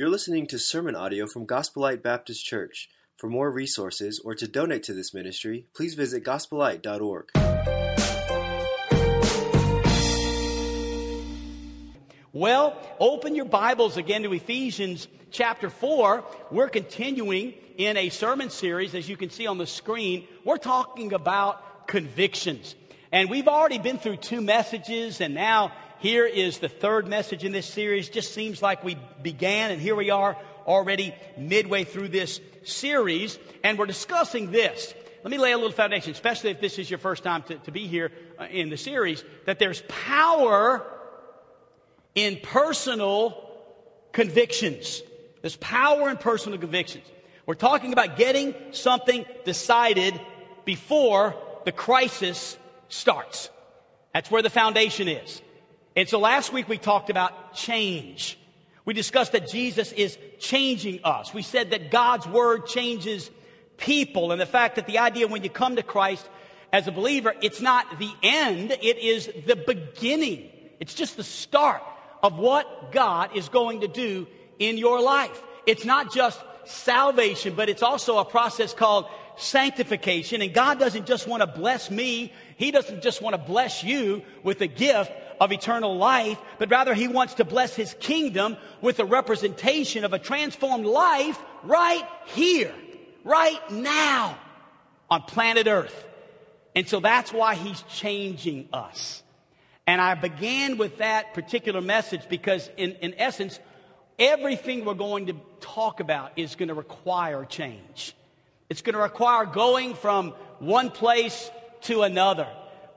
You're listening to sermon audio from Gospel Light Baptist Church. For more resources or to donate to this ministry, please visit gospelite.org. Well, open your Bibles again to Ephesians chapter 4. We're continuing in a sermon series, as you can see on the screen. We're talking about convictions. And we've already been through two messages, and now here is the third message in this series. Just seems like we began, and here we are already midway through this series, and we're discussing this. Let me lay a little foundation, especially if this is your first time to, to be here uh, in the series, that there's power in personal convictions. There's power in personal convictions. We're talking about getting something decided before the crisis starts. That's where the foundation is. And so last week we talked about change. We discussed that Jesus is changing us. We said that God's word changes people and the fact that the idea when you come to Christ as a believer, it's not the end, it is the beginning. It's just the start of what God is going to do in your life. It's not just salvation, but it's also a process called sanctification. And God doesn't just want to bless me. He doesn't just want to bless you with a gift of eternal life, but rather he wants to bless his kingdom with a representation of a transformed life right here, right now on planet earth. And so that's why he's changing us. And I began with that particular message because in, in essence, everything we're going to talk about is going to require change. It's going to require going from one place to another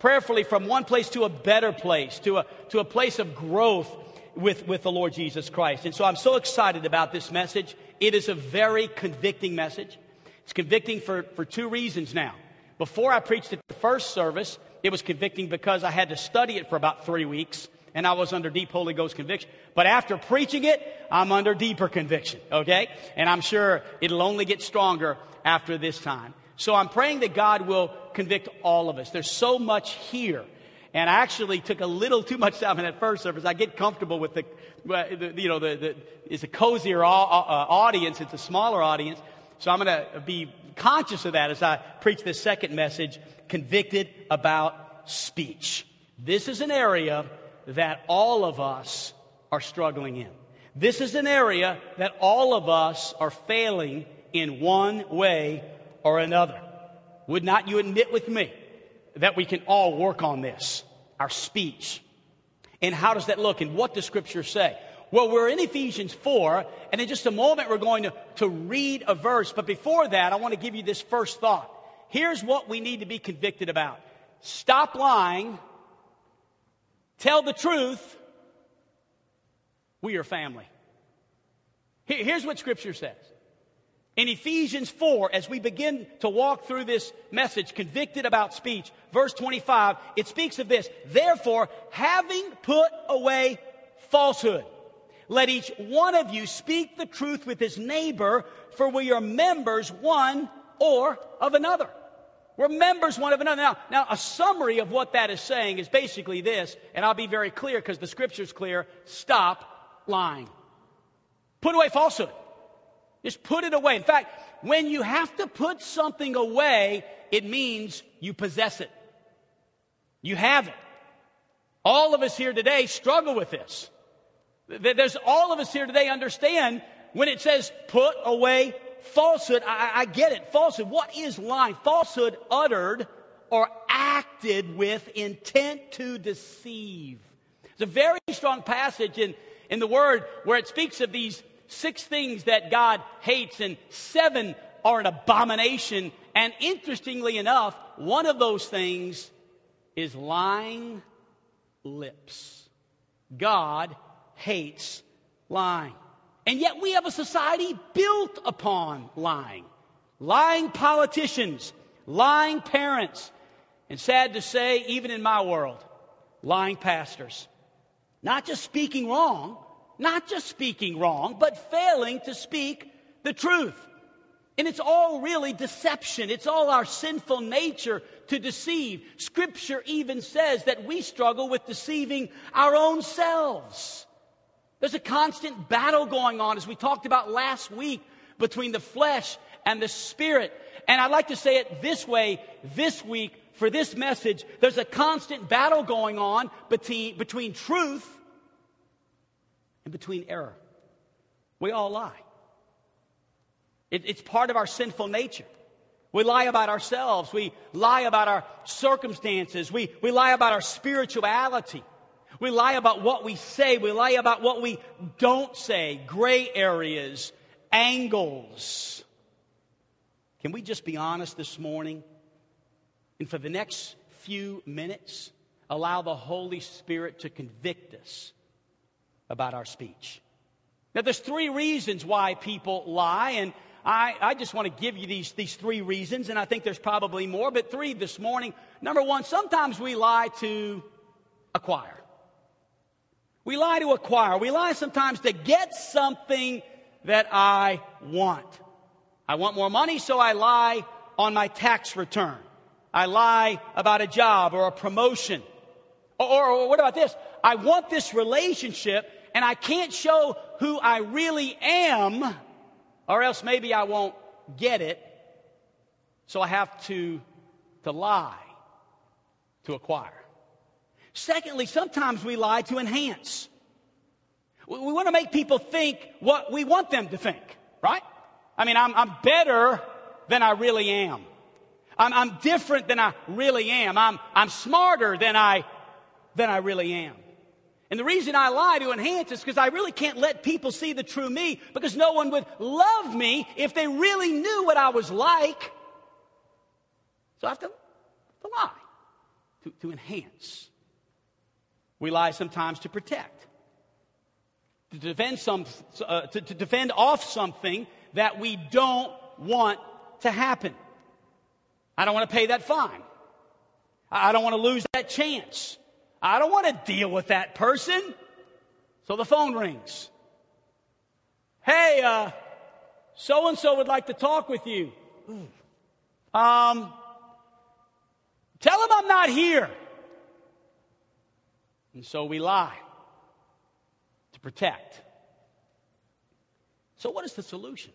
prayerfully from one place to a better place, to a, to a place of growth with, with the Lord Jesus Christ. And so I'm so excited about this message. It is a very convicting message. It's convicting for, for two reasons now. Before I preached at the first service, it was convicting because I had to study it for about three weeks and I was under deep Holy Ghost conviction. But after preaching it, I'm under deeper conviction, okay? And I'm sure it'll only get stronger after this time. So I'm praying that God will convict all of us. There's so much here. And I actually took a little too much time in that first service. I get comfortable with the, you know, the, the it's a cozier uh, audience. It's a smaller audience. So I'm going to be conscious of that as I preach this second message, convicted about speech. This is an area that all of us are struggling in. This is an area that all of us are failing in one way or another. Would not you admit with me that we can all work on this, our speech? And how does that look? And what does Scripture say? Well, we're in Ephesians 4, and in just a moment we're going to, to read a verse. But before that, I want to give you this first thought. Here's what we need to be convicted about stop lying, tell the truth. We are family. Here's what Scripture says in Ephesians 4, as we begin to walk through this message, convicted about speech, verse 25, it speaks of this. Therefore, having put away falsehood, let each one of you speak the truth with his neighbor, for we are members one or of another. We're members one of another. Now, now, a summary of what that is saying is basically this, and I'll be very clear because the scripture's clear. Stop lying. Put away falsehood. Just put it away. In fact, when you have to put something away, it means you possess it. You have it. All of us here today struggle with this. There's all of us here today understand when it says put away falsehood. I, I get it. Falsehood. What is lying? Falsehood uttered or acted with intent to deceive. It's a very strong passage in, in the Word where it speaks of these six things that God hates, and seven are an abomination. And interestingly enough, one of those things is lying lips. God hates lying. And yet we have a society built upon lying. Lying politicians, lying parents, and sad to say, even in my world, lying pastors. Not just speaking wrong, not just speaking wrong, but failing to speak the truth. And it's all really deception. It's all our sinful nature to deceive. Scripture even says that we struggle with deceiving our own selves. There's a constant battle going on, as we talked about last week, between the flesh and the spirit. And I'd like to say it this way this week for this message. There's a constant battle going on between, between truth and between error. We all lie. It, it's part of our sinful nature. We lie about ourselves. We lie about our circumstances. We, we lie about our spirituality. We lie about what we say. We lie about what we don't say. Gray areas, angles. Can we just be honest this morning? And for the next few minutes, allow the Holy Spirit to convict us about our speech. Now, there's three reasons why people lie, and I, I just want to give you these, these three reasons, and I think there's probably more, but three this morning. Number one, sometimes we lie to acquire. We lie to acquire. We lie sometimes to get something that I want. I want more money, so I lie on my tax return. I lie about a job or a promotion. Or, or, or, what about this? I want this relationship and I can't show who I really am, or else maybe I won't get it. So I have to, to lie to acquire. Secondly, sometimes we lie to enhance. We, we want to make people think what we want them to think, right? I mean, I'm, I'm better than I really am. I'm, I'm different than I really am. I'm, I'm smarter than I, than I really am. And the reason I lie to enhance is because I really can't let people see the true me because no one would love me if they really knew what I was like. So I have to, to lie, to, to enhance. We lie sometimes to protect, to defend, some, uh, to, to defend off something that we don't want to happen. I don't want to pay that fine. I don't want to lose that chance. I don't want to deal with that person. So the phone rings. Hey, uh, so and so would like to talk with you. Um, tell him I'm not here. And so we lie to protect. So, what is the solution?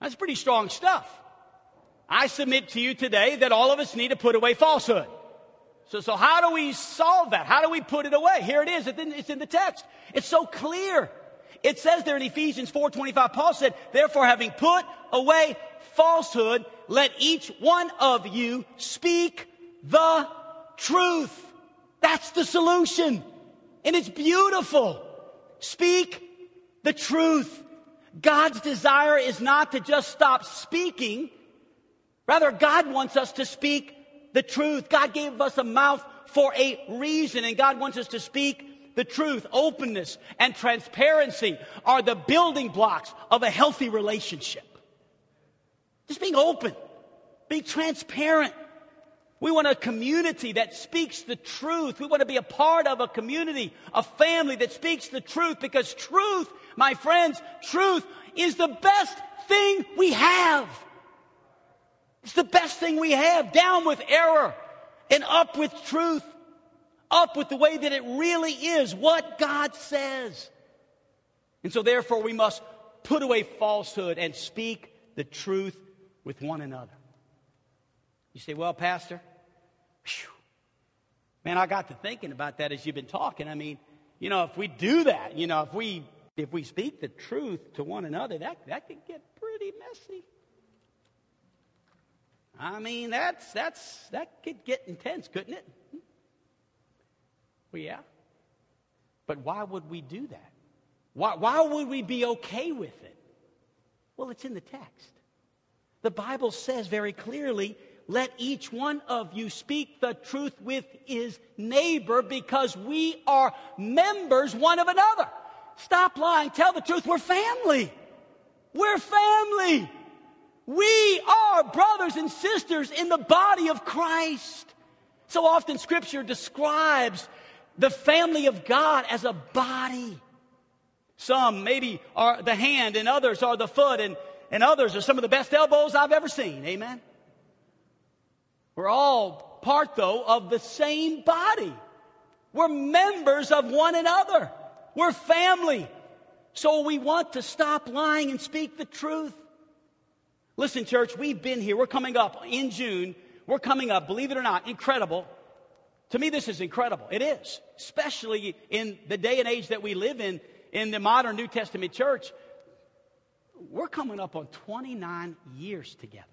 That's pretty strong stuff. I submit to you today that all of us need to put away falsehood. So, so how do we solve that? How do we put it away? Here it is. It's in the text. It's so clear. It says there in Ephesians 4:25, Paul said, "Therefore, having put away falsehood, let each one of you speak the truth." That's the solution. And it's beautiful. Speak the truth. God's desire is not to just stop speaking, Rather, God wants us to speak the truth. God gave us a mouth for a reason, and God wants us to speak the truth. Openness and transparency are the building blocks of a healthy relationship. Just being open, being transparent. We want a community that speaks the truth. We want to be a part of a community, a family that speaks the truth because truth, my friends, truth is the best thing we have. It's the best thing we have. Down with error and up with truth. Up with the way that it really is, what God says. And so, therefore, we must put away falsehood and speak the truth with one another. You say, well, Pastor, whew, man, I got to thinking about that as you've been talking. I mean, you know, if we do that, you know, if we if we speak the truth to one another, that, that could get pretty messy. I mean, that's, that's, that could get intense, couldn't it? Well, yeah. But why would we do that? Why, why would we be okay with it? Well, it's in the text. The Bible says very clearly, let each one of you speak the truth with his neighbor because we are members one of another. Stop lying. Tell the truth. We're family. We're family. We are brothers and sisters in the body of Christ. So often scripture describes the family of God as a body. Some maybe are the hand and others are the foot and, and others are some of the best elbows I've ever seen. Amen. We're all part though of the same body. We're members of one another. We're family. So we want to stop lying and speak the truth. Listen, church, we've been here. We're coming up in June. We're coming up, believe it or not, incredible. To me, this is incredible. It is, especially in the day and age that we live in, in the modern New Testament church. We're coming up on 29 years together.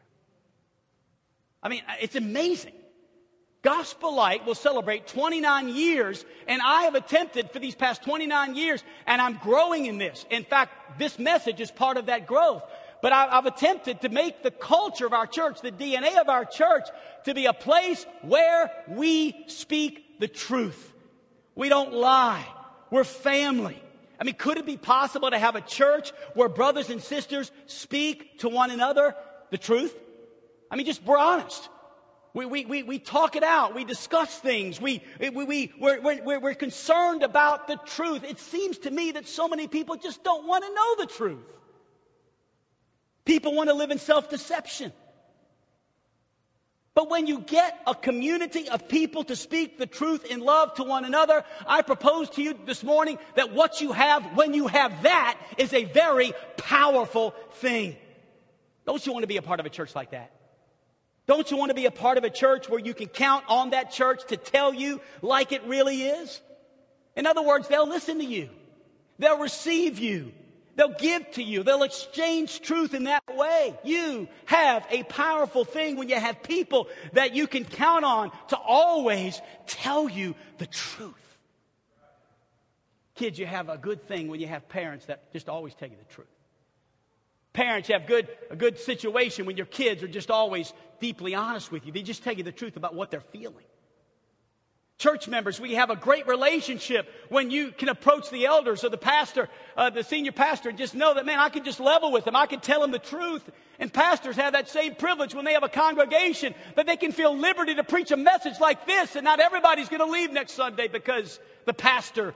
I mean, it's amazing. Gospel Light will celebrate 29 years, and I have attempted for these past 29 years, and I'm growing in this. In fact, this message is part of that growth. But I've attempted to make the culture of our church, the DNA of our church, to be a place where we speak the truth. We don't lie. We're family. I mean, could it be possible to have a church where brothers and sisters speak to one another the truth? I mean, just we're honest. We, we, we, we talk it out. We discuss things. We, we, we, we're, we're, we're concerned about the truth. It seems to me that so many people just don't want to know the truth. People want to live in self deception. But when you get a community of people to speak the truth in love to one another, I propose to you this morning that what you have when you have that is a very powerful thing. Don't you want to be a part of a church like that? Don't you want to be a part of a church where you can count on that church to tell you like it really is? In other words, they'll listen to you. They'll receive you. They'll give to you. They'll exchange truth in that way. You have a powerful thing when you have people that you can count on to always tell you the truth. Kids, you have a good thing when you have parents that just always tell you the truth. Parents, you have good, a good situation when your kids are just always deeply honest with you. They just tell you the truth about what they're feeling. Church members, we have a great relationship when you can approach the elders or the pastor, uh, the senior pastor, and just know that, man, I can just level with them. I can tell them the truth. And pastors have that same privilege when they have a congregation that they can feel liberty to preach a message like this, and not everybody's going to leave next Sunday because the pastor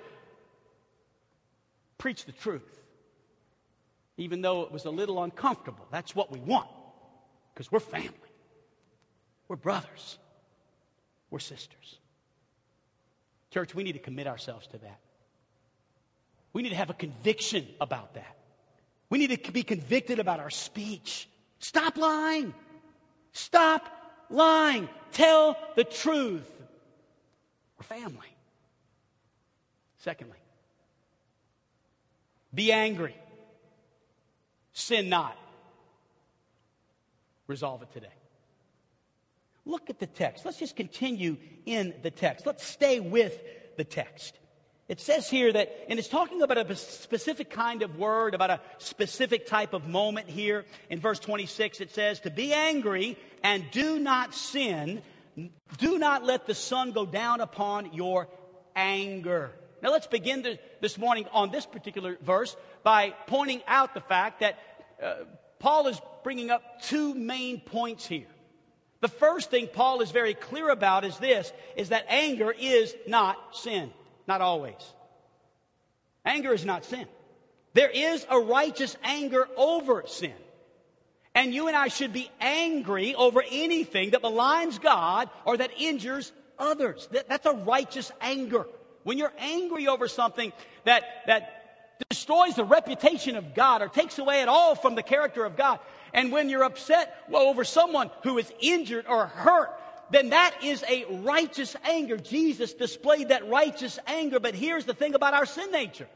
preached the truth even though it was a little uncomfortable. That's what we want because we're family, we're brothers, we're sisters. Church, we need to commit ourselves to that. We need to have a conviction about that. We need to be convicted about our speech. Stop lying. Stop lying. Tell the truth. We're family. Secondly, be angry. Sin not. Resolve it today. Look at the text. Let's just continue in the text. Let's stay with the text. It says here that, and it's talking about a specific kind of word, about a specific type of moment here. In verse 26, it says, To be angry and do not sin, do not let the sun go down upon your anger. Now let's begin this morning on this particular verse by pointing out the fact that uh, Paul is bringing up two main points here. The first thing Paul is very clear about is this is that anger is not sin, not always. Anger is not sin. There is a righteous anger over sin. And you and I should be angry over anything that maligns God or that injures others. That, that's a righteous anger. When you're angry over something that, that destroys the reputation of God or takes away at all from the character of God. And when you're upset well, over someone who is injured or hurt, then that is a righteous anger. Jesus displayed that righteous anger. But here's the thing about our sin nature.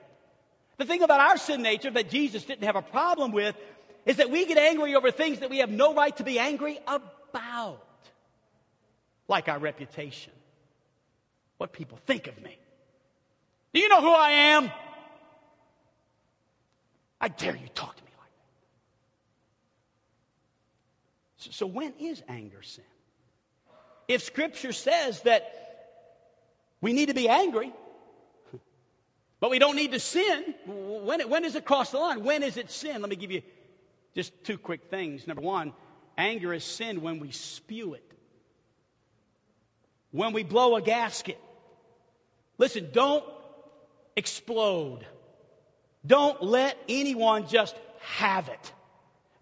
The thing about our sin nature that Jesus didn't have a problem with is that we get angry over things that we have no right to be angry about. Like our reputation. What people think of me. Do you know who I am? I dare you talk to me like that. So, when is anger sin? If Scripture says that we need to be angry, but we don't need to sin, when, when does it cross the line? When is it sin? Let me give you just two quick things. Number one, anger is sin when we spew it, when we blow a gasket. Listen, don't explode. Don't let anyone just have it.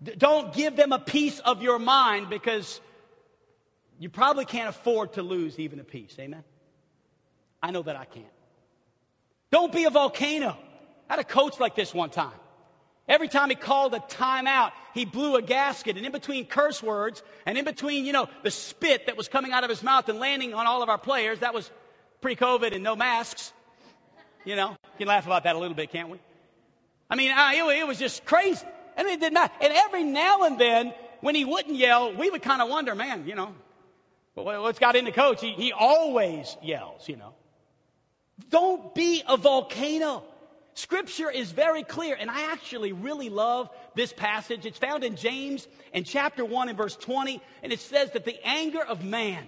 Don't give them a piece of your mind because you probably can't afford to lose even a piece. Amen? I know that I can't. Don't be a volcano. I had a coach like this one time. Every time he called a timeout, he blew a gasket. And in between curse words and in between, you know, the spit that was coming out of his mouth and landing on all of our players, that was pre COVID and no masks. You know, you can laugh about that a little bit, can't we? I mean, it was just crazy. Mean, it did not. matter. And every now and then, when he wouldn't yell, we would kind of wonder, man, you know, what's got into coach? He, he always yells, you know. Don't be a volcano. Scripture is very clear, and I actually really love this passage. It's found in James in chapter 1 and verse 20, and it says that the anger of man,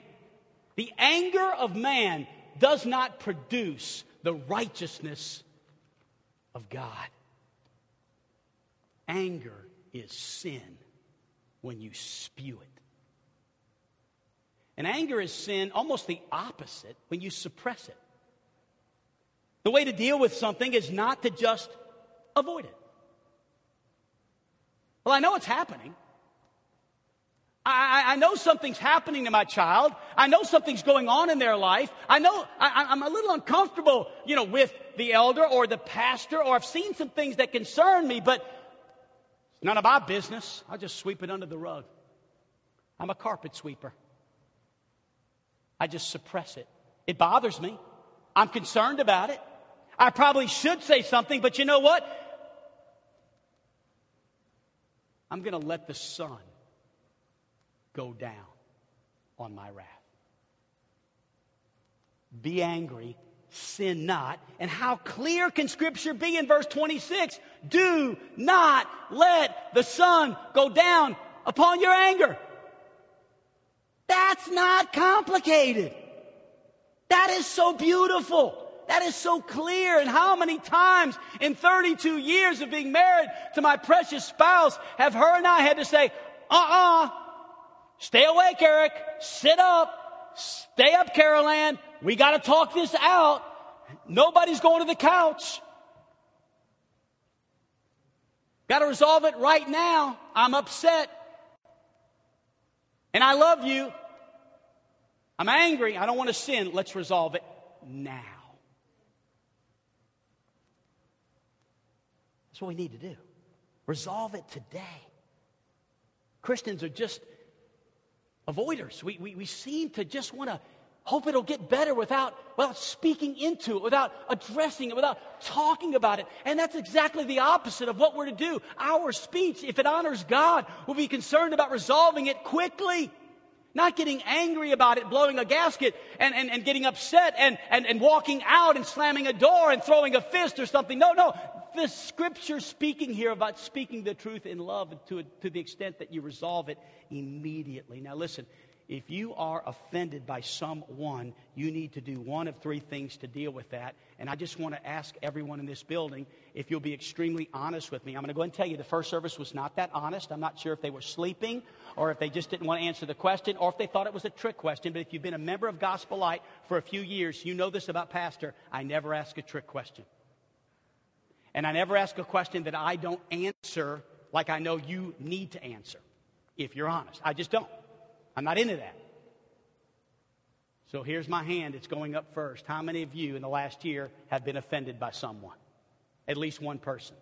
the anger of man does not produce the righteousness of God. Anger is sin when you spew it. And anger is sin, almost the opposite, when you suppress it. The way to deal with something is not to just avoid it. Well, I know it's happening. I, I, know something's happening to my child. I know something's going on in their life. I know I, I'm a little uncomfortable, you know, with the elder or the pastor, or I've seen some things that concern me, but none of my business. I just sweep it under the rug. I'm a carpet sweeper. I just suppress it. It bothers me. I'm concerned about it. I probably should say something, but you know what? I'm going to let the sun go down on my wrath. Be angry, sin not. And how clear can Scripture be in verse 26? Do not let the sun go down upon your anger. That's not complicated. That is so beautiful. That is so clear. And how many times in 32 years of being married to my precious spouse have her and I had to say, uh-uh, stay awake, Eric, sit up, stay up, Carol Ann, we got to talk this out. Nobody's going to the couch. Got to resolve it right now. I'm upset. And I love you. I'm angry. I don't want to sin. Let's resolve it now. That's what we need to do. Resolve it today. Christians are just avoiders. We, we, we seem to just want to hope it'll get better without, without speaking into it, without addressing it, without talking about it. And that's exactly the opposite of what we're to do. Our speech, if it honors God, will be concerned about resolving it quickly. Not getting angry about it, blowing a gasket, and, and, and getting upset and, and, and walking out and slamming a door and throwing a fist or something. No, no the scripture speaking here about speaking the truth in love to, to the extent that you resolve it immediately. Now, listen, if you are offended by someone, you need to do one of three things to deal with that. And I just want to ask everyone in this building if you'll be extremely honest with me. I'm going to go and tell you the first service was not that honest. I'm not sure if they were sleeping or if they just didn't want to answer the question or if they thought it was a trick question. But if you've been a member of Gospel Light for a few years, you know this about Pastor. I never ask a trick question. And I never ask a question that I don't answer like I know you need to answer, if you're honest. I just don't. I'm not into that. So here's my hand. It's going up first. How many of you in the last year have been offended by someone? At least one person.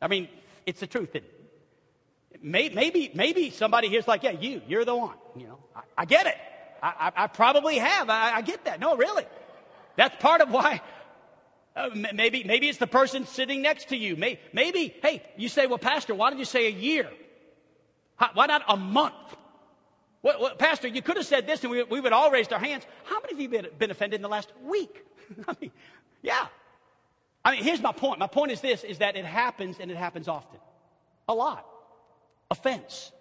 I mean, it's the truth. It, maybe, maybe somebody here's like, yeah, you, you're the one. You know, I, I get it. I, I, I probably have. I, get that. No, really. That's part of why uh, maybe, maybe it's the person sitting next to you. Maybe, maybe, hey, you say, well, Pastor, why did you say a year? How, why not a month? Well, well, Pastor, you could have said this and we, we would all raised our hands. How many of you been, been offended in the last week? I mean, yeah. I mean, here's my point. My point is this, is that it happens and it happens often. A lot. Offense.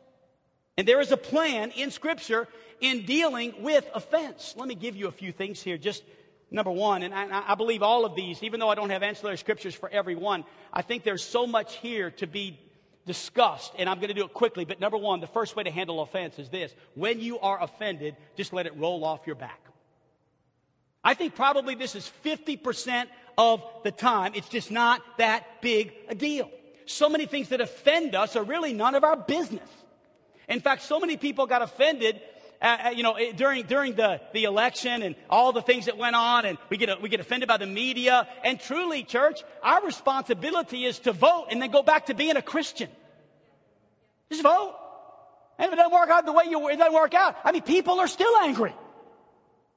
And there is a plan in Scripture in dealing with offense. Let me give you a few things here just number one, and I, I, believe all of these, even though I don't have ancillary scriptures for every one, I think there's so much here to be discussed, and I'm going to do it quickly. But number one, the first way to handle offense is this when you are offended, just let it roll off your back. I think probably this is 50% of the time. It's just not that big a deal. So many things that offend us are really none of our business. In fact, so many people got offended uh, uh, you know, during, during the, the election and all the things that went on, and we get, we get offended by the media. And truly, church, our responsibility is to vote and then go back to being a Christian. Just vote. And if it doesn't work out the way you, it doesn't work out. I mean, people are still angry.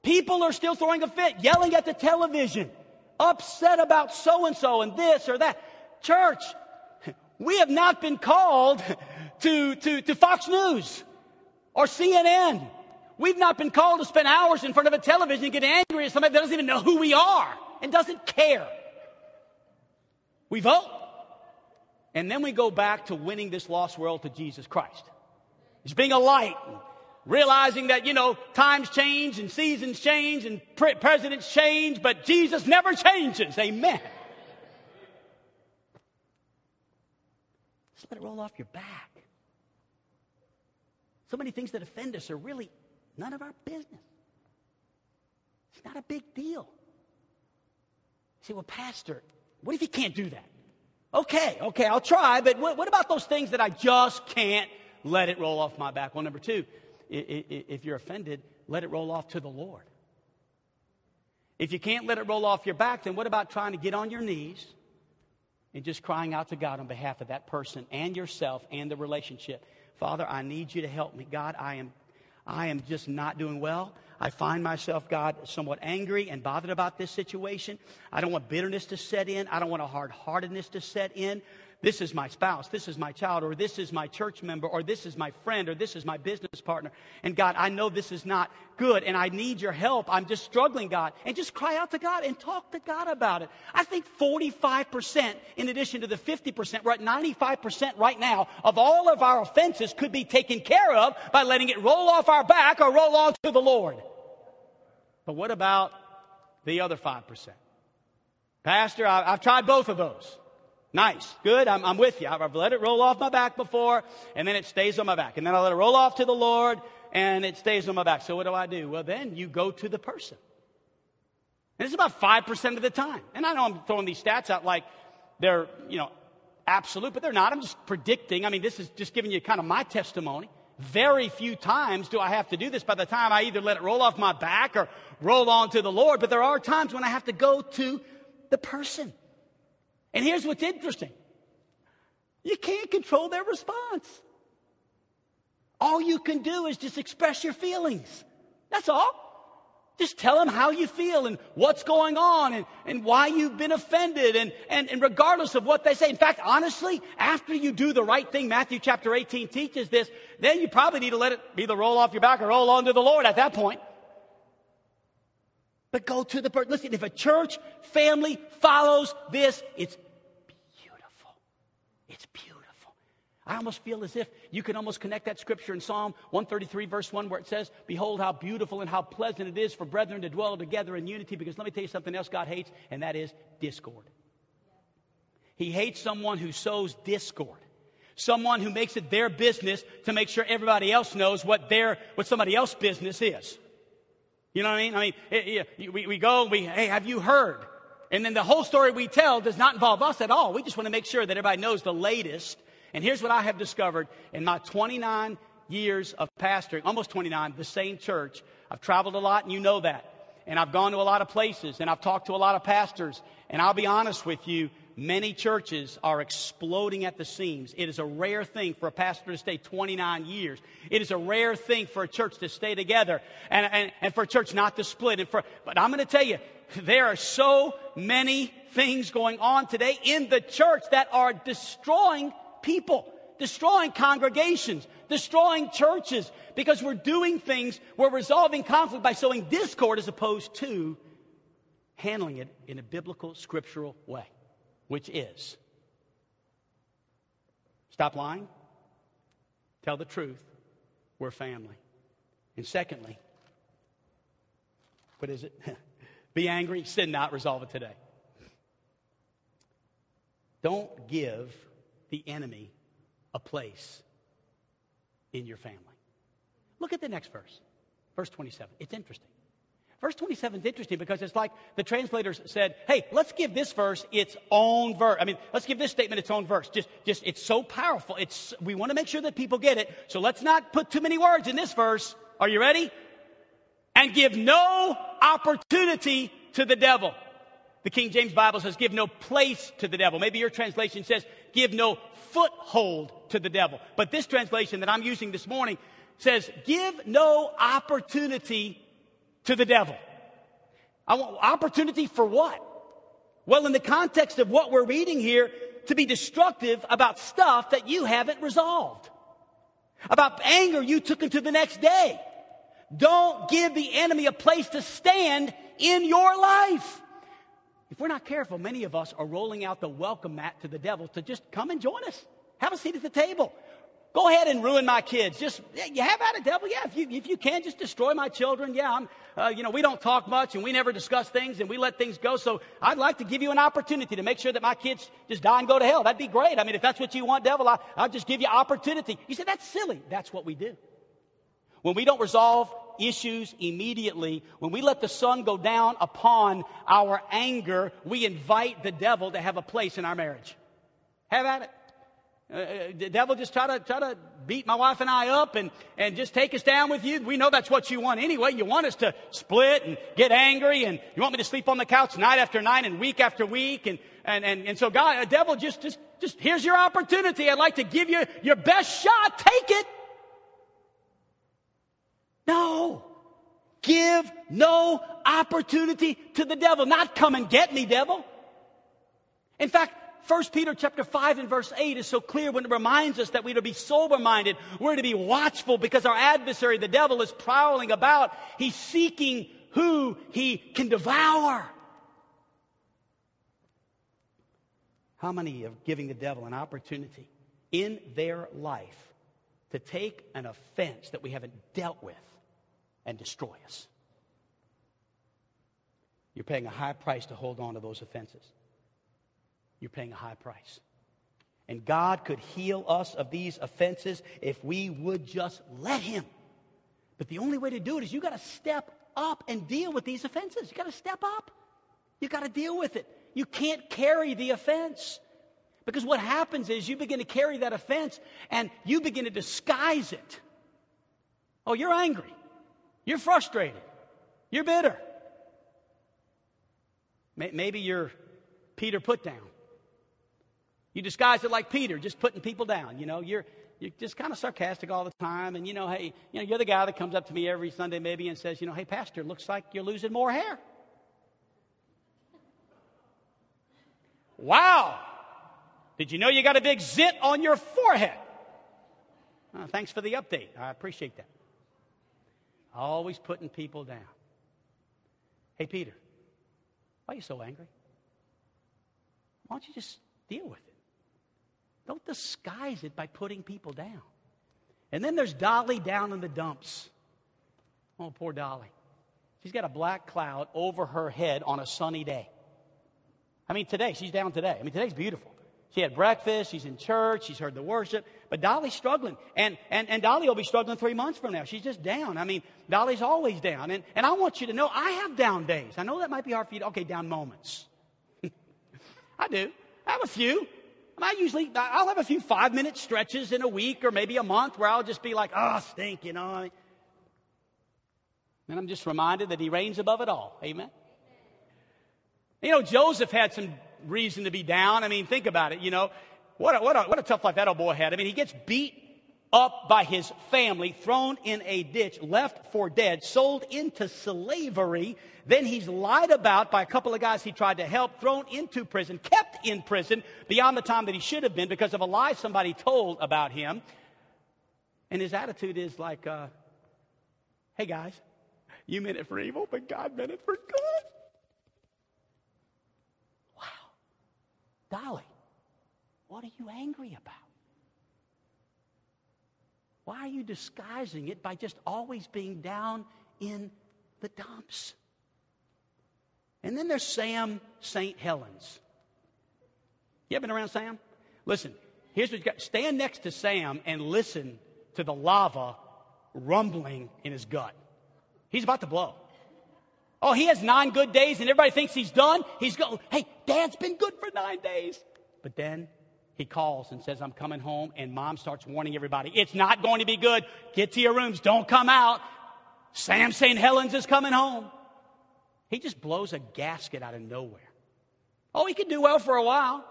People are still throwing a fit, yelling at the television, upset about so and so and this or that. Church, we have not been called to, to, to Fox News or CNN. We've not been called to spend hours in front of a television and get angry at somebody that doesn't even know who we are and doesn't care. We vote. And then we go back to winning this lost world to Jesus Christ. It's being a light, realizing that, you know, times change and seasons change and pre- presidents change, but Jesus never changes. Amen. Just let it roll off your back. So many things that offend us are really none of our business. It's not a big deal. You say, well, Pastor, what if you can't do that? Okay, okay, I'll try, but what, what about those things that I just can't let it roll off my back? Well, number two, if you're offended, let it roll off to the Lord. If you can't let it roll off your back, then what about trying to get on your knees and just crying out to God on behalf of that person and yourself and the relationship? Father, I need you to help me. God, I am, I am just not doing well. I find myself, God, somewhat angry and bothered about this situation. I don't want bitterness to set in. I don't want a hard heartedness to set in this is my spouse, this is my child, or this is my church member, or this is my friend, or this is my business partner. And God, I know this is not good, and I need your help. I'm just struggling, God. And just cry out to God and talk to God about it. I think 45%, in addition to the 50%, we're at 95% right now, of all of our offenses could be taken care of by letting it roll off our back or roll on to the Lord. But what about the other 5%? Pastor, I've tried both of those. Nice. Good. I'm, I'm with you. I've let it roll off my back before, and then it stays on my back. And then I let it roll off to the Lord, and it stays on my back. So what do I do? Well, then you go to the person. And it's about 5% of the time. And I know I'm throwing these stats out like they're, you know, absolute, but they're not. I'm just predicting. I mean, this is just giving you kind of my testimony. Very few times do I have to do this by the time I either let it roll off my back or roll on to the Lord, but there are times when I have to go to the person. And here's what's interesting you can't control their response. All you can do is just express your feelings. That's all. Just tell them how you feel and what's going on and, and why you've been offended and, and, and regardless of what they say. In fact, honestly, after you do the right thing, Matthew chapter 18 teaches this, then you probably need to let it either roll off your back or roll on to the Lord at that point. But go to the person. Listen, if a church family follows this, it's it's beautiful. I almost feel as if you can almost connect that scripture in Psalm 133, verse 1, where it says, Behold, how beautiful and how pleasant it is for brethren to dwell together in unity. Because let me tell you something else God hates, and that is discord. He hates someone who sows discord. Someone who makes it their business to make sure everybody else knows what their, what somebody else's business is. You know what I mean? I mean, it, it, we, we go, we, hey, have you heard? And then the whole story we tell does not involve us at all. We just want to make sure that everybody knows the latest. And here's what I have discovered in my 29 years of pastoring, almost 29, the same church. I've traveled a lot, and you know that. And I've gone to a lot of places, and I've talked to a lot of pastors. And I'll be honest with you, many churches are exploding at the seams. It is a rare thing for a pastor to stay 29 years. It is a rare thing for a church to stay together and, and, and for a church not to split. And for, but I'm going to tell you, there are so many things going on today in the church that are destroying people, destroying congregations, destroying churches, because we're doing things, we're resolving conflict by sowing discord as opposed to handling it in a biblical, scriptural way, which is stop lying, tell the truth, we're family. And secondly, what is it? Be angry, sin not, resolve it today. Don't give the enemy a place in your family. Look at the next verse, verse 27. It's interesting. Verse 27 is interesting because it's like the translators said, hey, let's give this verse its own verse. I mean, let's give this statement its own verse. Just, just, it's so powerful. It's, we want to make sure that people get it. So let's not put too many words in this verse. Are you ready? And give no opportunity to the devil. The King James Bible says, give no place to the devil. Maybe your translation says, give no foothold to the devil. But this translation that I'm using this morning says, give no opportunity to the devil. I want opportunity for what? Well, in the context of what we're reading here, to be destructive about stuff that you haven't resolved. About anger you took into the next day. Don't give the enemy a place to stand in your life. If we're not careful, many of us are rolling out the welcome mat to the devil to just come and join us. Have a seat at the table. Go ahead and ruin my kids. Just, you have at it, devil. Yeah, if you, if you can, just destroy my children. Yeah, I'm, uh, you know, we don't talk much and we never discuss things and we let things go. So I'd like to give you an opportunity to make sure that my kids just die and go to hell. That'd be great. I mean, if that's what you want, devil, I, I'll just give you opportunity. You say, that's silly. That's what we do. When we don't resolve issues immediately, when we let the sun go down upon our anger, we invite the devil to have a place in our marriage. Have at it. Uh, uh, the devil just try to try to beat my wife and I up and, and just take us down with you. We know that's what you want anyway. You want us to split and get angry and you want me to sleep on the couch night after night and week after week. And, and, and, and so God, the devil just, just, just, here's your opportunity. I'd like to give you your best shot. Take it. No. Give no opportunity to the devil. Not come and get me, devil. In fact, 1 Peter chapter 5 and verse 8 is so clear when it reminds us that we're to be sober minded. We're to be watchful because our adversary, the devil, is prowling about. He's seeking who he can devour. How many are giving the devil an opportunity in their life to take an offense that we haven't dealt with and destroy us? You're paying a high price to hold on to those offenses you're paying a high price. And God could heal us of these offenses if we would just let Him. But the only way to do it is you got to step up and deal with these offenses. You got to step up. You got to deal with it. You can't carry the offense. Because what happens is you begin to carry that offense and you begin to disguise it. Oh, you're angry. You're frustrated. You're bitter. Maybe you're Peter put down. You disguise it like Peter, just putting people down. You know, you're, you're just kind of sarcastic all the time. And, you know, hey, you know, you're the guy that comes up to me every Sunday maybe and says, you know, hey, Pastor, looks like you're losing more hair. Wow. Did you know you got a big zit on your forehead? Uh, thanks for the update. I appreciate that. Always putting people down. Hey, Peter, why are you so angry? Why don't you just deal with it? Don't disguise it by putting people down. And then there's Dolly down in the dumps. Oh, poor Dolly. She's got a black cloud over her head on a sunny day. I mean, today, she's down today. I mean, today's beautiful. She had breakfast, she's in church, she's heard the worship, but Dolly's struggling. And, and, and Dolly will be struggling three months from now. She's just down. I mean, Dolly's always down. And, and I want you to know I have down days. I know that might be hard for you to, okay, down moments. I do. I have a few. I usually, I'll have a few five minute stretches in a week or maybe a month where I'll just be like, oh, stink, you know. And I'm just reminded that he reigns above it all. Amen. You know, Joseph had some reason to be down. I mean, think about it. You know, what a, what a, what a tough life that old boy had. I mean, he gets beat up by his family, thrown in a ditch, left for dead, sold into slavery. Then he's lied about by a couple of guys he tried to help, thrown into prison, kept in prison beyond the time that he should have been because of a lie somebody told about him. And his attitude is like, uh, hey guys, you meant it for evil, but God meant it for good. Dolly, what are you angry about? Why are you disguising it by just always being down in the dumps? And then there's Sam St. Helens. You ever been around Sam? Listen, here's what you got. Stand next to Sam and listen to the lava rumbling in his gut. He's about to blow. Oh, he has nine good days and everybody thinks he's done. He's going, hey, dad's been good for nine days. But then he calls and says, I'm coming home. And mom starts warning everybody, it's not going to be good. Get to your rooms. Don't come out. Sam St. Helens is coming home. He just blows a gasket out of nowhere. Oh, he can do well for a while,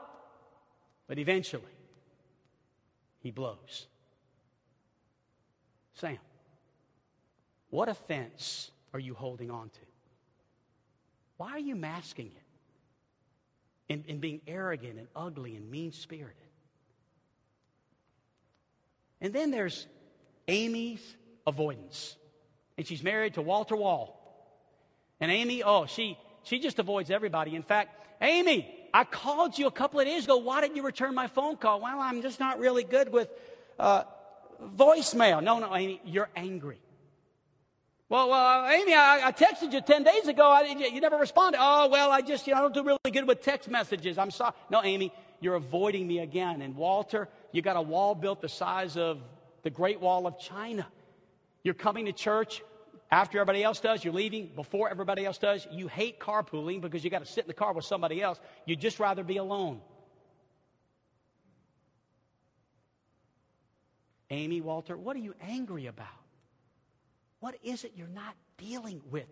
but eventually he blows. Sam, what offense are you holding on to? Why are you masking it? And, and being arrogant and ugly and mean spirited. And then there's Amy's avoidance. And she's married to Walter Wall. And Amy, oh, she she just avoids everybody. In fact, Amy, I called you a couple of days ago. Why didn't you return my phone call? Well, I'm just not really good with uh, voicemail. No, no, Amy, you're angry. Well, uh, Amy, I, I, texted you 10 days ago. I, you never responded. Oh, well, I just, you know, I don't do really good with text messages. I'm sorry. No, Amy, you're avoiding me again. And Walter, you got a wall built the size of the Great Wall of China. You're coming to church after everybody else does. You're leaving before everybody else does. You hate carpooling because you got to sit in the car with somebody else. You'd just rather be alone. Amy, Walter, what are you angry about? What is it you're not dealing with?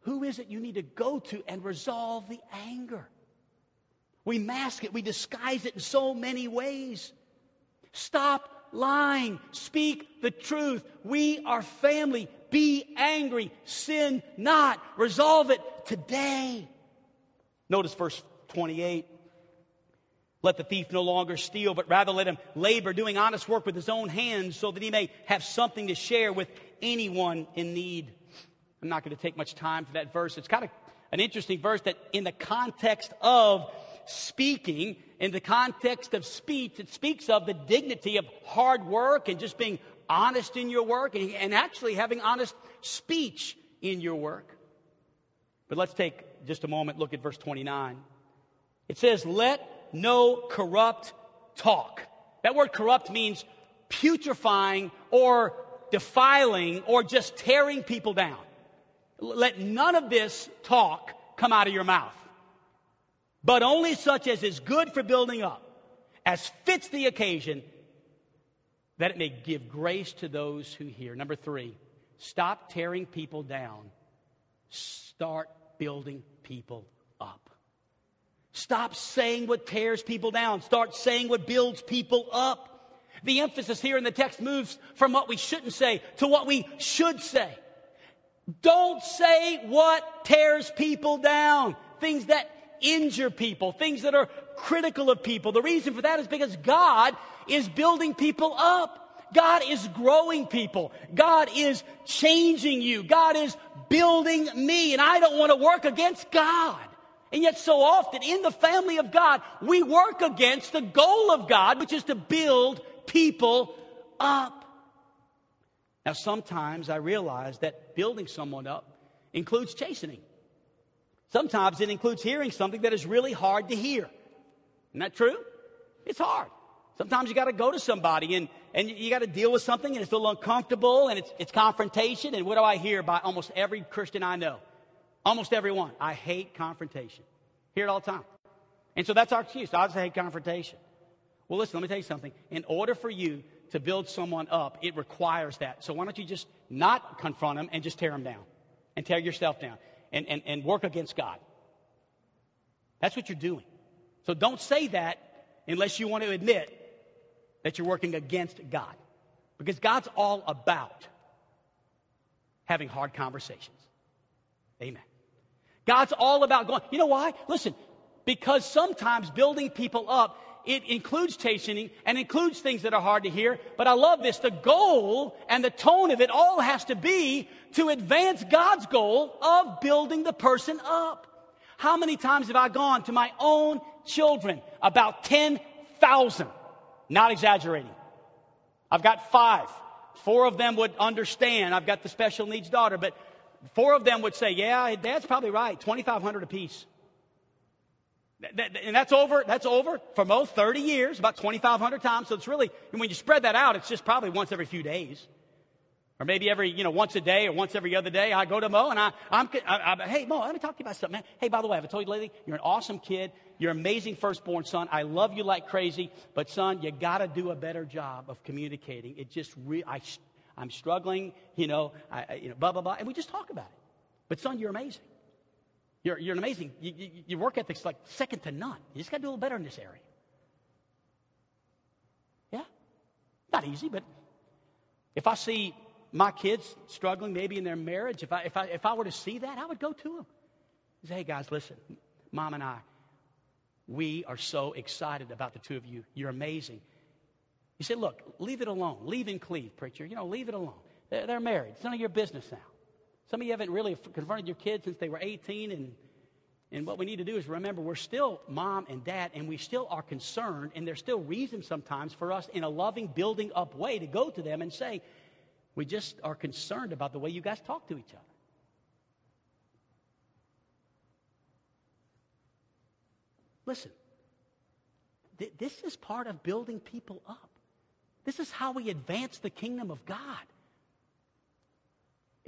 Who is it you need to go to and resolve the anger? We mask it, we disguise it in so many ways. Stop lying. Speak the truth. We are family. Be angry. Sin not. Resolve it today. Notice verse 28. Let the thief no longer steal, but rather let him labor, doing honest work with his own hands, so that he may have something to share with anyone in need. I'm not going to take much time for that verse. It's kind of an interesting verse that, in the context of speaking, in the context of speech, it speaks of the dignity of hard work and just being honest in your work and, and actually having honest speech in your work. But let's take just a moment, look at verse 29. It says, Let no corrupt talk. That word corrupt means putrefying or defiling or just tearing people down. Let none of this talk come out of your mouth, but only such as is good for building up, as fits the occasion, that it may give grace to those who hear. Number three, stop tearing people down, start building people up. Stop saying what tears people down, start saying what builds people up. The emphasis here in the text moves from what we shouldn't say to what we should say. Don't say what tears people down, things that injure people, things that are critical of people. The reason for that is because God is building people up. God is growing people. God is changing you. God is building me. And I don't want to work against God. And yet, so often in the family of God, we work against the goal of God, which is to build people up. Now, sometimes I realize that building someone up includes chastening. Sometimes it includes hearing something that is really hard to hear. Isn't that true? It's hard. Sometimes you got to go to somebody and, and you got to deal with something and it's a little uncomfortable and it's, it's confrontation. And what do I hear by almost every Christian I know? Almost everyone. I hate confrontation. Hear it all the time. And so that's our excuse. I just hate confrontation. Well, listen, let me tell you something. In order for you to build someone up, it requires that. So why don't you just not confront them and just tear them down and tear yourself down and, and, and work against God? That's what you're doing. So don't say that unless you want to admit that you're working against God. Because God's all about having hard conversations. Amen. God's all about going, you know why? Listen, because sometimes building people up it includes chastening and includes things that are hard to hear. But I love this. The goal and the tone of it all has to be to advance God's goal of building the person up. How many times have I gone to my own children? About 10,000. Not exaggerating. I've got five. Four of them would understand. I've got the special needs daughter, but four of them would say, Yeah, dad's probably right. 2,500 apiece and that's over, that's over for most 30 years, about 2,500 times. So it's really, when you spread that out, it's just probably once every few days. Or maybe every, you know, once a day or once every other day, I go to Mo and I, I'm, I, I, hey, Mo, let me talk to you about something, man. Hey, by the way, I've told you lately, you're an awesome kid. You're an amazing firstborn son. I love you like crazy. But son, you got to do a better job of communicating. It just, re- I, I'm struggling, you know, I, you know, blah, blah, blah. And we just talk about it. But son, you're amazing. You're, you're amazing, you, you, your work ethic's like second to none. You just got to do a little better in this area. Yeah? Not easy, but if I see my kids struggling maybe in their marriage, if I, if I, if I were to see that, I would go to them. Say, hey guys, listen, mom and I, we are so excited about the two of you. You're amazing. You say, look, leave it alone. Leave and cleave, preacher. You know, leave it alone. They're married. It's none of your business now. Some of you haven't really confronted your kids since they were 18 and and what we need to do is remember we're still mom and dad, and we still are concerned, and there's still reason sometimes for us in a loving, building up way to go to them and say, We just are concerned about the way you guys talk to each other. Listen, th- this is part of building people up. This is how we advance the kingdom of God.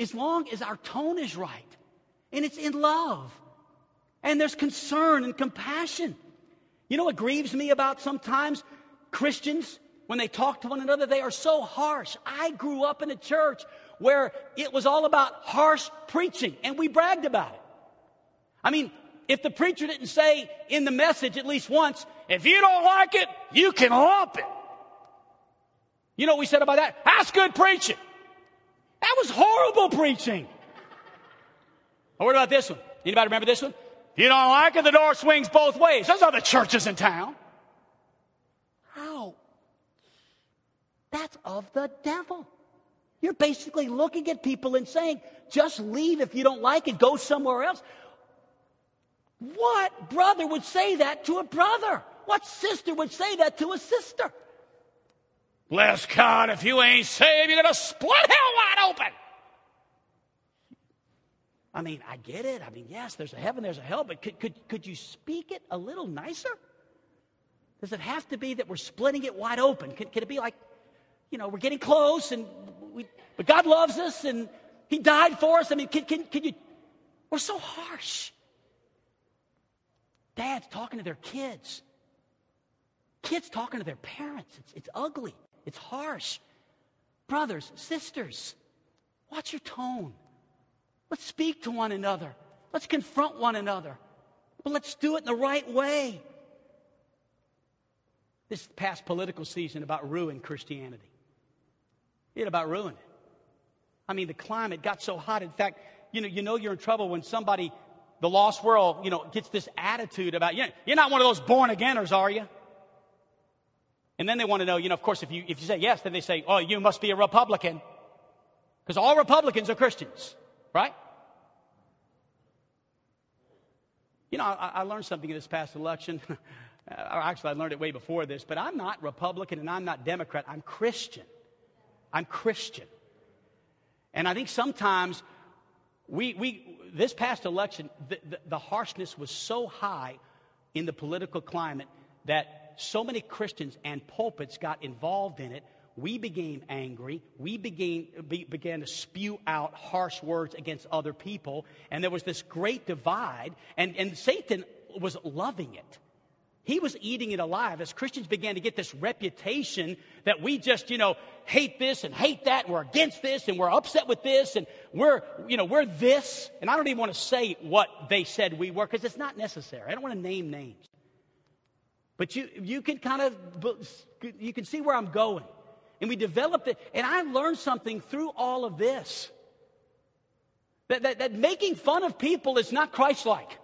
As long as our tone is right and it's in love and there's concern and compassion. You know what grieves me about sometimes Christians when they talk to one another? They are so harsh. I grew up in a church where it was all about harsh preaching and we bragged about it. I mean, if the preacher didn't say in the message at least once, if you don't like it, you can lump it. You know what we said about that? That's good preaching. That was horrible preaching. Or what about this one? Anybody remember this one? If you don't like it, the door swings both ways. There's other churches in town. How? That's of the devil. You're basically looking at people and saying, just leave if you don't like it, go somewhere else. What brother would say that to a brother? What sister would say that to a sister? Bless God, if you ain't saved, you're going to split hell wide open. I mean, I get it. I mean, yes, there's a heaven, there's a hell, but could, could, could you speak it a little nicer? Does it have to be that we're splitting it wide open? Could, could it be like, you know, we're getting close and we, but God loves us and He died for us? I mean, can, can, can you, we're so harsh. Dads talking to their kids. Kids talking to their parents. It's, it's ugly. It's harsh. Brothers, sisters, watch your tone. Let's speak to one another. Let's confront one another. But let's do it in the right way. This past political season about ruined Christianity. It about ruined it. I mean, the climate got so hot. In fact, you know, you know you're in trouble when somebody, the lost world, you know, gets this attitude about, you know, you're not one of those born againers, are you? And then they want to know, you know, of course, if you, if you say yes, then they say, oh, you must be a Republican. Because all Republicans are Christians, right? You know, I, I learned something in this past election. Actually, I learned it way before this, but I'm not Republican and I'm not Democrat. I'm Christian. I'm Christian. And I think sometimes we, we this past election, the, the, the harshness was so high in the political climate that so many Christians and pulpits got involved in it we became angry. We began, be, began to spew out harsh words against other people. And there was this great divide. And, and Satan was loving it. He was eating it alive as Christians began to get this reputation that we just, you know, hate this and hate that, and we're against this, and we're upset with this, and we're, you know, we're this. And I don't even want to say what they said we were because it's not necessary. I don't want to name names. But you, you can kind of, you can see where I'm going and we developed it. And I learned something through all of this that, that, that making fun of people is not Christ like,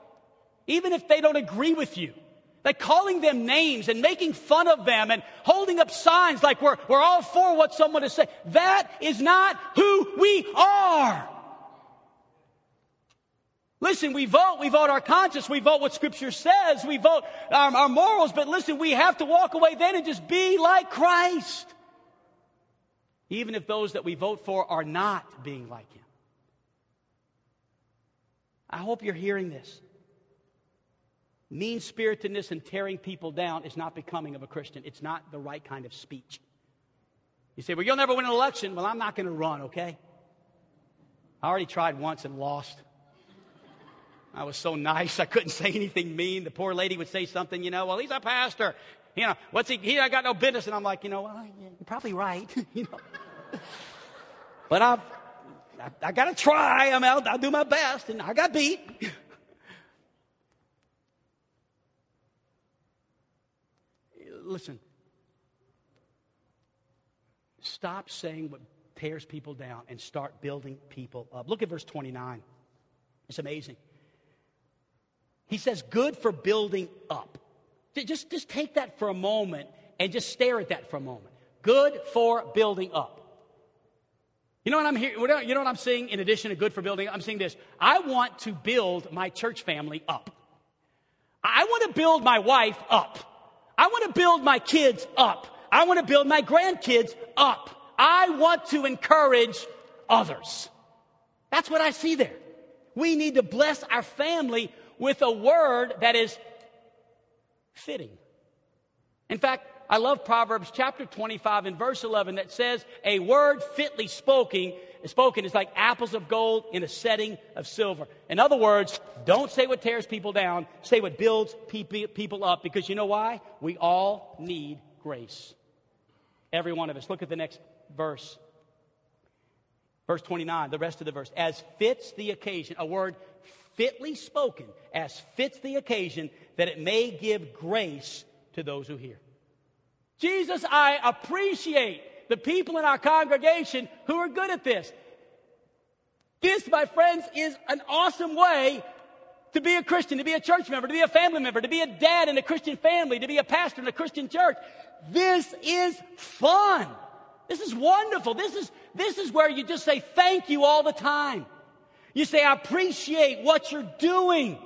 even if they don't agree with you. That calling them names and making fun of them and holding up signs like we're, we're all for what someone is saying, that is not who we are. Listen, we vote, we vote our conscience, we vote what Scripture says, we vote our, our morals, but listen, we have to walk away then and just be like Christ even if those that we vote for are not being like him. I hope you're hearing this. Mean spiritedness and tearing people down is not becoming of a Christian. It's not the right kind of speech. You say, well, you'll never win an election. Well, I'm not going to run, okay? I already tried once and lost. I was so nice, I couldn't say anything mean. The poor lady would say something, you know, well, he's a pastor. You know, what's he, he I got no business. And I'm like, you know, well, you're probably right. you know. But I've, I, I got to try. I mean, I'll, I'll do my best, and I got beat. Listen, stop saying what tears people down and start building people up. Look at verse 29. It's amazing. He says, good for building up. Just, just take that for a moment and just stare at that for a moment. Good for building up. You know what I'm here, you know what I'm saying in addition to good for building? I'm saying this. I want to build my church family up. I want to build my wife up. I want to build my kids up. I want to build my grandkids up. I want to encourage others. That's what I see there. We need to bless our family with a word that is fitting. In fact, I love Proverbs chapter 25 and verse 11 that says, A word fitly spoken, spoken is like apples of gold in a setting of silver. In other words, don't say what tears people down, say what builds people up because you know why? We all need grace. Every one of us. Look at the next verse. Verse 29, the rest of the verse. As fits the occasion, a word fitly spoken, as fits the occasion, that it may give grace to those who hear. Jesus, I appreciate the people in our congregation who are good at this. This, my friends, is an awesome way to be a Christian, to be a church member, to be a family member, to be a dad in a Christian family, to be a pastor in a Christian church. This is fun. This is wonderful. This is, this is where you just say thank you all the time. You say, I appreciate what you're doing.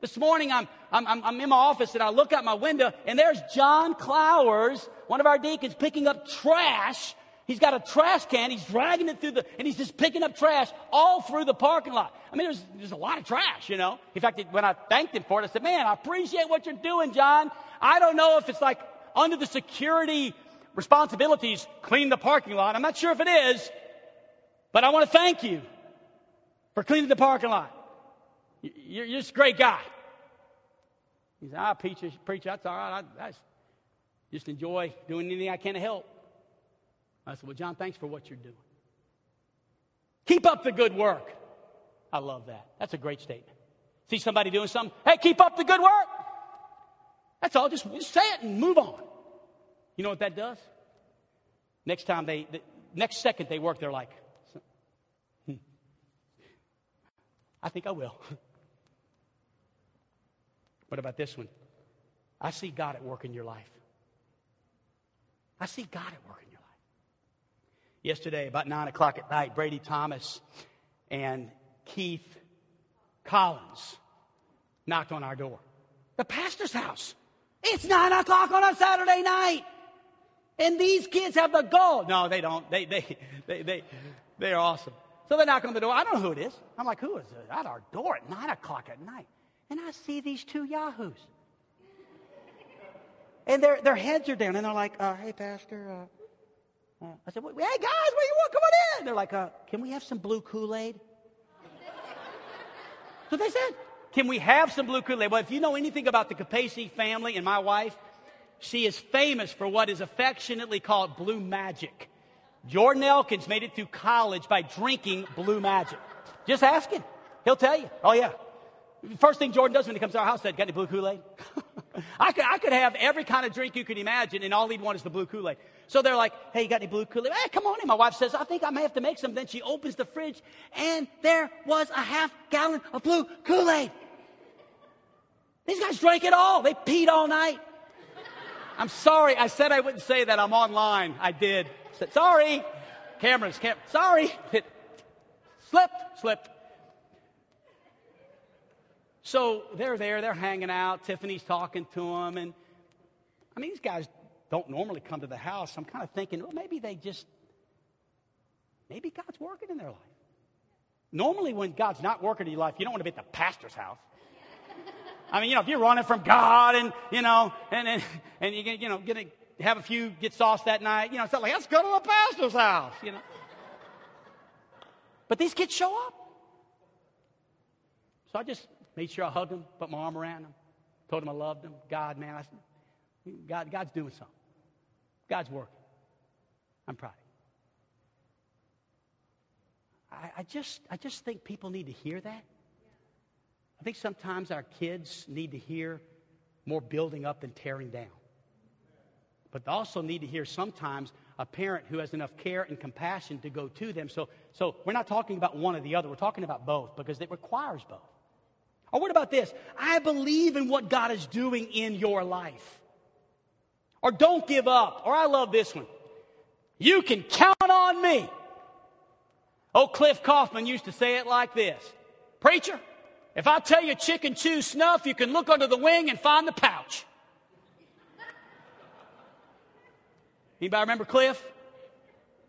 This morning, I'm, I'm, I'm in my office and I look out my window and there's John Clowers, one of our deacons, picking up trash. He's got a trash can. He's dragging it through the, and he's just picking up trash all through the parking lot. I mean, there's, there's a lot of trash, you know. In fact, when I thanked him for it, I said, man, I appreciate what you're doing, John. I don't know if it's like under the security responsibilities, clean the parking lot. I'm not sure if it is, but I want to thank you for cleaning the parking lot. You're, just a great guy. He said, I preach, preach that's all right. I, I just enjoy doing anything I can to help. I said, Well, John, thanks for what you're doing. Keep up the good work. I love that. That's a great statement. See somebody doing something, hey, keep up the good work. That's all. Just, just say it and move on. You know what that does? Next time they, the next second they work, they're like, I think I will. What about this one? I see God at work in your life. I see God at work in your life. Yesterday, about 9 o'clock at night, Brady Thomas and Keith Collins knocked on our door. The pastor's house. It's 9 o'clock on a Saturday night. And these kids have the gall. No, they don't. They, they, they, they, they are awesome. So they knock on the door. I don't know who it is. I'm like, who is it at our door at 9 o'clock at night? and I see these two yahoos. And their, their heads are down, and they're like, uh, hey, Pastor. Uh, uh. I said, hey, guys, where you want? Come on in. They're like, uh, can we have some blue Kool Aid? so they said, can we have some blue Kool Aid? Well, if you know anything about the Capacey family and my wife, she is famous for what is affectionately called blue magic. Jordan Elkins made it through college by drinking blue magic. Just ask him. He'll tell you. Oh, yeah. First thing Jordan does when he comes to our house, said, got any blue Kool-Aid? I, could, I could have every kind of drink you could imagine, and all he'd want is the blue Kool-Aid. So they're like, hey, you got any blue Kool-Aid? Hey, come on in. My wife says, I think I may have to make some. Then she opens the fridge, and there was a half gallon of blue Kool-Aid. These guys drank it all. They peed all night. I'm sorry. I said I wouldn't say that. I'm online. I did. Sorry. Cameras, cam- sorry. It slipped, slipped. So they're there, they're hanging out. Tiffany's talking to them. And I mean, these guys don't normally come to the house. I'm kind of thinking, well, maybe they just, maybe God's working in their life. Normally, when God's not working in your life, you don't want to be at the pastor's house. I mean, you know, if you're running from God and, you know, and, and, and you you know, get a, have a few get sauce that night, you know, it's not like, let's go to the pastor's house, you know. But these kids show up. So I just Made sure I hugged them, put my arm around them, told them I loved them. God, man, I, God, God's doing something. God's working. I'm proud. I, I, just, I just think people need to hear that. I think sometimes our kids need to hear more building up than tearing down. But they also need to hear sometimes a parent who has enough care and compassion to go to them. So, so we're not talking about one or the other. We're talking about both because it requires both. Or what about this? I believe in what God is doing in your life. Or don't give up. Or I love this one. You can count on me. Old Cliff Kaufman used to say it like this Preacher, if I tell you chicken chew snuff, you can look under the wing and find the pouch. Anybody remember Cliff?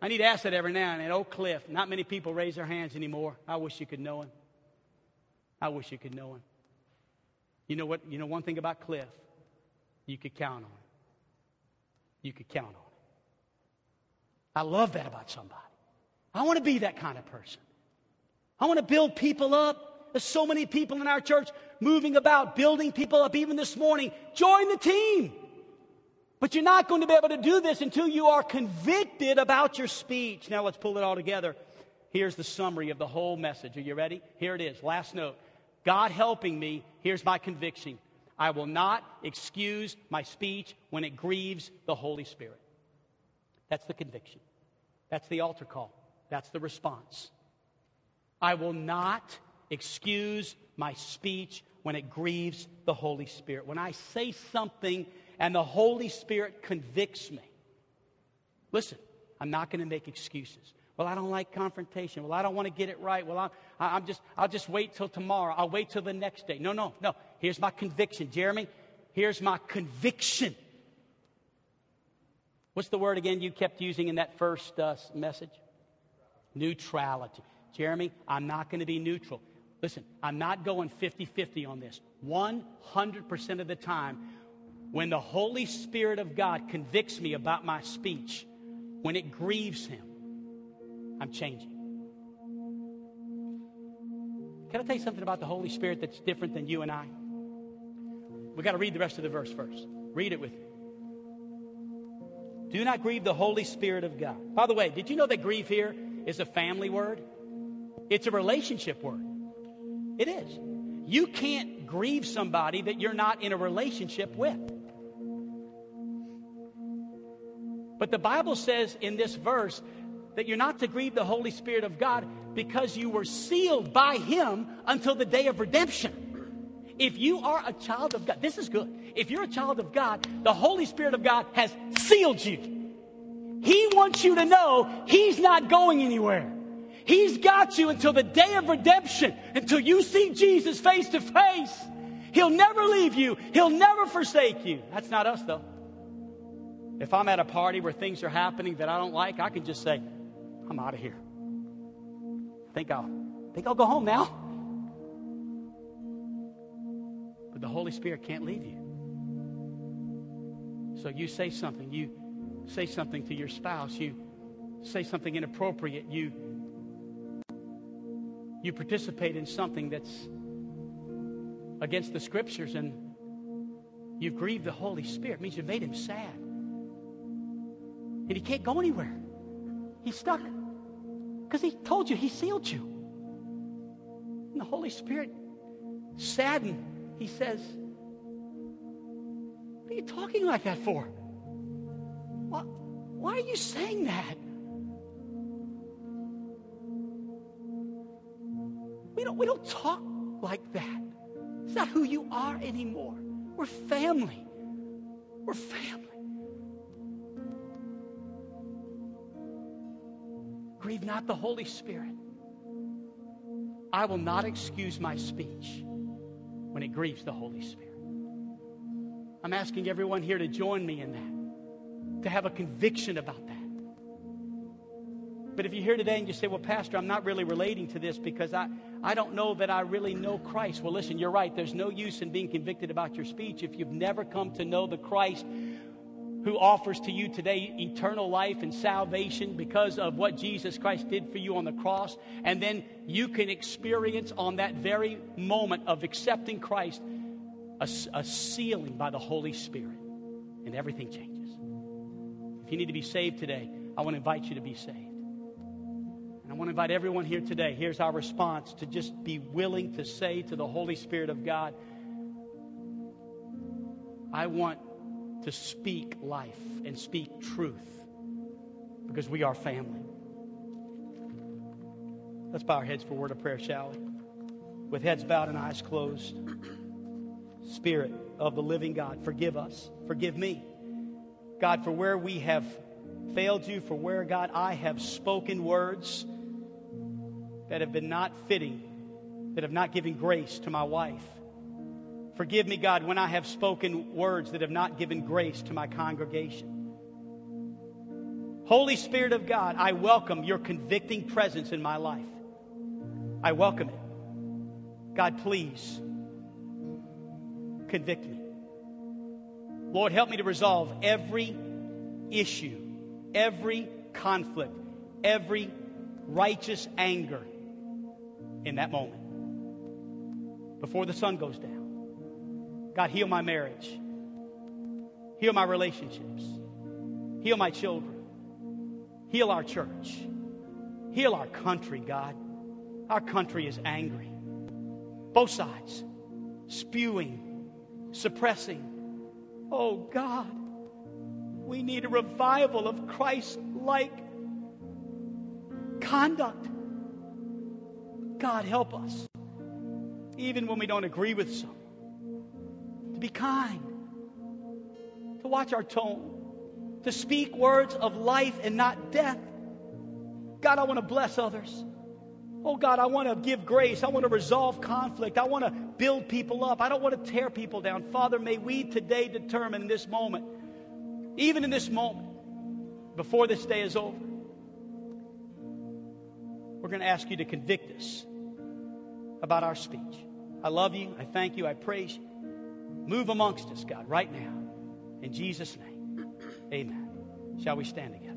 I need to ask that every now and then. Oh, Cliff. Not many people raise their hands anymore. I wish you could know him. I wish you could know him. You know what? You know one thing about Cliff? You could count on him. You could count on him. I love that about somebody. I want to be that kind of person. I want to build people up. There's so many people in our church moving about, building people up. Even this morning, join the team. But you're not going to be able to do this until you are convicted about your speech. Now let's pull it all together. Here's the summary of the whole message. Are you ready? Here it is. Last note. God helping me, here's my conviction. I will not excuse my speech when it grieves the Holy Spirit. That's the conviction. That's the altar call. That's the response. I will not excuse my speech when it grieves the Holy Spirit. When I say something and the Holy Spirit convicts me, listen, I'm not going to make excuses. Well, I don't like confrontation. Well, I don't want to get it right. Well, I'm, I'm just, I'll just wait till tomorrow. I'll wait till the next day. No, no, no. Here's my conviction. Jeremy, here's my conviction. What's the word again you kept using in that first uh, message? Neutrality. Jeremy, I'm not going to be neutral. Listen, I'm not going 50 50 on this. 100% of the time, when the Holy Spirit of God convicts me about my speech, when it grieves Him, I'm changing. Can I tell you something about the Holy Spirit that's different than you and I? We've got to read the rest of the verse first. Read it with me. Do not grieve the Holy Spirit of God. By the way, did you know that grieve here is a family word? It's a relationship word. It is. You can't grieve somebody that you're not in a relationship with. But the Bible says in this verse that you're not to grieve the Holy Spirit of God because you were sealed by Him until the day of redemption. If you are a child of God, this is good. If you're a child of God, the Holy Spirit of God has sealed you. He wants you to know He's not going anywhere. He's got you until the day of redemption, until you see Jesus face to face. He'll never leave you, He'll never forsake you. That's not us, though. If I'm at a party where things are happening that I don't like, I can just say, I'm out of here. Think I'll think I'll go home now. But the Holy Spirit can't leave you. So you say something, you say something to your spouse, you say something inappropriate, you you participate in something that's against the scriptures and you've grieved the Holy Spirit. It means you've made him sad. And he can't go anywhere. He's stuck. Because he told you, he sealed you. And the Holy Spirit, saddened, he says, What are you talking like that for? Why, why are you saying that? We don't, we don't talk like that. It's not who you are anymore. We're family. We're family. Grieve not the Holy Spirit. I will not excuse my speech when it grieves the Holy Spirit. I'm asking everyone here to join me in that, to have a conviction about that. But if you're here today and you say, Well, Pastor, I'm not really relating to this because I, I don't know that I really know Christ. Well, listen, you're right. There's no use in being convicted about your speech if you've never come to know the Christ who offers to you today eternal life and salvation because of what Jesus Christ did for you on the cross. And then you can experience on that very moment of accepting Christ a, a sealing by the Holy Spirit, and everything changes. If you need to be saved today, I want to invite you to be saved. And I want to invite everyone here today. Here's our response to just be willing to say to the Holy Spirit of God, I want to speak life and speak truth because we are family. Let's bow our heads for a word of prayer, shall we? With heads bowed and eyes closed. Spirit of the living God, forgive us. Forgive me. God, for where we have failed you, for where, God, I have spoken words that have been not fitting, that have not given grace to my wife. Forgive me, God, when I have spoken words that have not given grace to my congregation. Holy Spirit of God, I welcome your convicting presence in my life. I welcome it. God, please convict me. Lord, help me to resolve every issue, every conflict, every righteous anger in that moment before the sun goes down. God, heal my marriage, heal my relationships, heal my children, heal our church, heal our country, God. Our country is angry. Both sides, spewing, suppressing. Oh, God, we need a revival of Christ like conduct. God, help us, even when we don't agree with some, to be kind, to watch our tone, to speak words of life and not death. God, I want to bless others. Oh God, I want to give grace. I want to resolve conflict. I want to build people up. I don't want to tear people down. Father, may we today determine in this moment, even in this moment, before this day is over, we're going to ask you to convict us about our speech. I love you. I thank you. I praise you. Move amongst us, God, right now. In Jesus' name, amen. Shall we stand again?